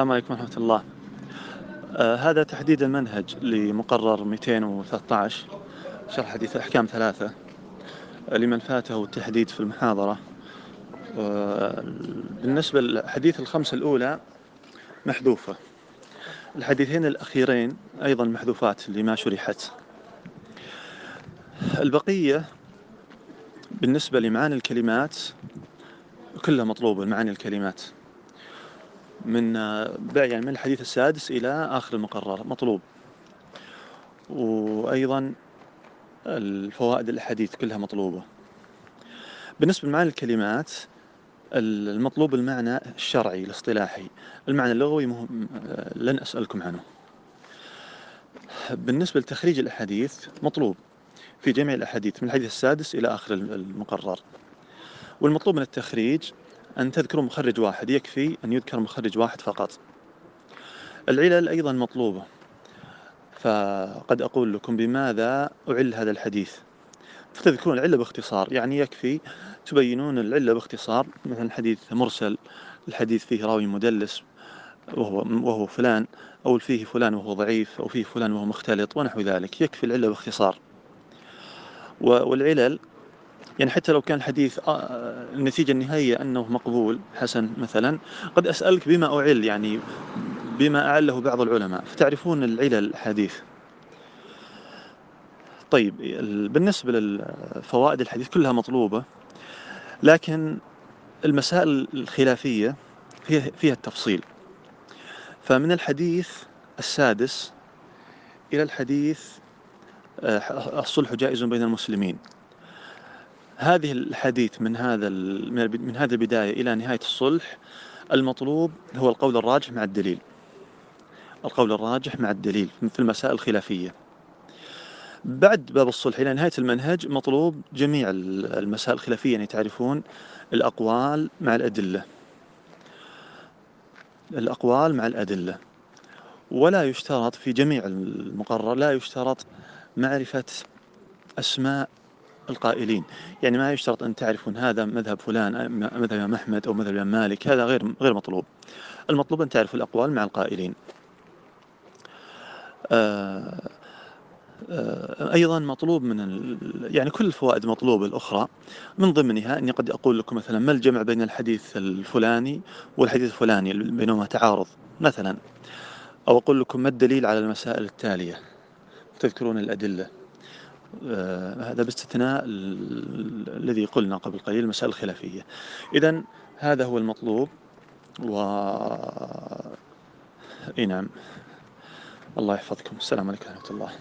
السلام عليكم ورحمة الله. آه هذا تحديد المنهج لمقرر 213 شرح حديث الأحكام ثلاثة. آه لمن فاته التحديد في المحاضرة. آه بالنسبة للحديث الخمسة الأولى محذوفة. الحديثين الأخيرين أيضا محذوفات لما شرحت. البقية بالنسبة لمعاني الكلمات كلها مطلوبة معاني الكلمات. من يعني من الحديث السادس إلى آخر المقرر مطلوب. وأيضا الفوائد الأحاديث كلها مطلوبة. بالنسبة لمعاني الكلمات المطلوب المعنى الشرعي الاصطلاحي. المعنى اللغوي مهم لن أسألكم عنه. بالنسبة لتخريج الأحاديث مطلوب. في جميع الأحاديث من الحديث السادس إلى آخر المقرر. والمطلوب من التخريج أن تذكروا مخرج واحد يكفي أن يذكر مخرج واحد فقط. العلل أيضا مطلوبة. فقد أقول لكم بماذا أعل هذا الحديث. فتذكرون العلة باختصار يعني يكفي تبينون العلة باختصار. مثلا حديث مرسل الحديث فيه راوي مدلس وهو, وهو فلان أو فيه فلان وهو ضعيف أو فيه فلان وهو مختلط ونحو ذلك. يكفي العلة باختصار. والعلل يعني حتى لو كان الحديث آه، النتيجة النهائية أنه مقبول حسن مثلا قد أسألك بما أعل يعني بما أعله بعض العلماء فتعرفون العلل الحديث؟ طيب بالنسبة للفوائد الحديث كلها مطلوبة لكن المسائل الخلافية فيها, التفصيل. فمن الحديث السادس إلى الحديث آه، الصلح جائز بين المسلمين. هذه الحديث من هذا من هذه البداية إلى نهاية الصلح المطلوب هو القول الراجح مع الدليل. القول الراجح مع الدليل في المسائل الخلافية بعد باب الصلح إلى نهاية المنهج مطلوب جميع المسائل الخلافية يعني تعرفون الأقوال مع الأدلة. الأقوال مع الأدلة. ولا يشترط في جميع المقرر لا يشترط معرفة أسماء القائلين. يعني ما يشترط أن تعرفون هذا مذهب فلان مذهب الإمام أحمد أو مذهب الإمام مالك هذا غير غير مطلوب. المطلوب أن تعرفوا الأقوال مع القائلين. آه، آه، أيضا مطلوب من يعني كل الفوائد مطلوبة الأخرى. من ضمنها أني قد أقول لكم مثلا ما الجمع بين الحديث الفلاني والحديث الفلاني بينهما تعارض مثلا. أو أقول لكم ما الدليل على المسائل التالية؟ تذكرون الأدلة. آه، هذا باستثناء الذي قلنا قبل قليل المسائل الخلافية. إذا هذا هو المطلوب و إي نعم. الله يحفظكم. السلام عليكم ورحمة الله.